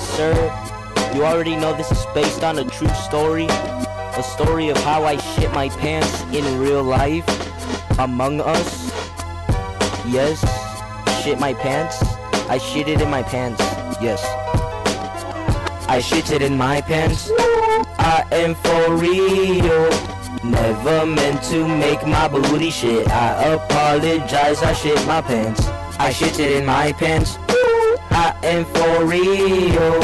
sir. You already know this is based on a true story. A story of how I shit my pants in real life. Among us. Yes, shit my pants. I shit it in my pants. Yes. I shit it in my pants. I am for real. Never meant to make my booty shit. I apologize, I shit my pants. I shit it in my pants. I am for real.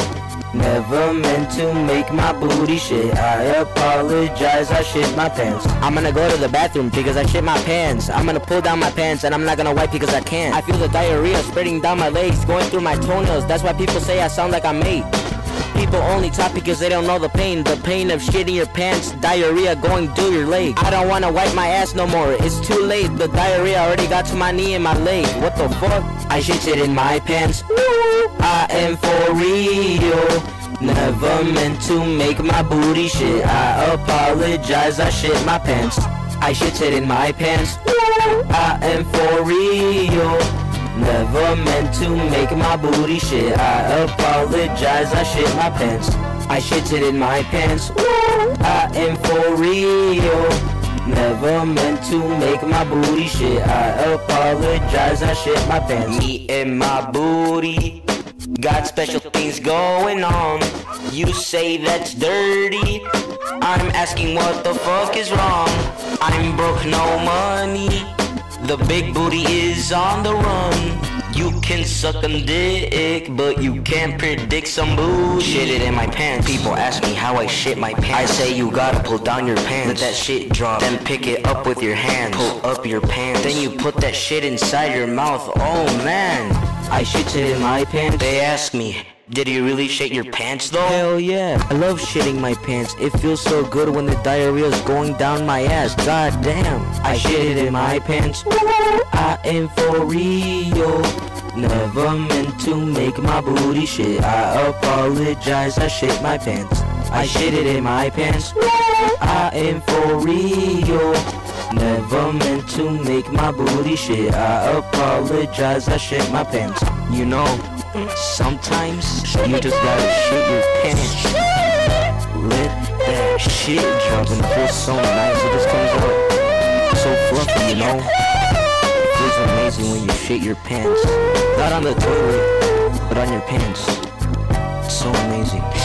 Never meant to make my booty shit. I apologize, I shit my pants. I'm gonna go to the bathroom because I shit my pants. I'm gonna pull down my pants and I'm not gonna wipe because I can't. I feel the diarrhea spreading down my legs, going through my toenails. That's why people say I sound like I'm eight. People only talk because they don't know the pain. The pain of shitting your pants, diarrhea going through your leg. I don't wanna wipe my ass no more. It's too late. The diarrhea already got to my knee and my leg. What the fuck? I shit it in my pants. I am for real. Never meant to make my booty shit. I apologize. I shit my pants. I shit it in my pants. I am for real. Never meant to make my booty shit. I apologize, I shit my pants. I shit it in my pants. I am for real. Never meant to make my booty shit. I apologize, I shit my pants. Me and my booty got special things going on. You say that's dirty. I'm asking what the fuck is wrong. I'm broke, no money. The big booty is on the run. You can suck a dick, but you can't predict some booty. Shit it in my pants. People ask me how I shit my pants. I say you gotta pull down your pants. Let that shit drop. Then pick it up with your hands. Pull up your pants. Then you put that shit inside your mouth. Oh man. I shit it in my pants. They ask me, did you really shit your pants though? Hell yeah. I love shitting my pants. It feels so good when the diarrhea is going down my ass. God damn. I shit it in my pants. I am for real. Never meant to make my booty shit. I apologize. I shit my pants. I shit it in my pants. I am for real. Never meant to make my booty shit. I apologize. I shit my pants. You know. Sometimes you just gotta shit your pants. Let that shit drop and it feels so nice. It just comes out so fluffy, you know? It feels amazing when you shit your pants. Not on the toilet, but on your pants. It's so amazing.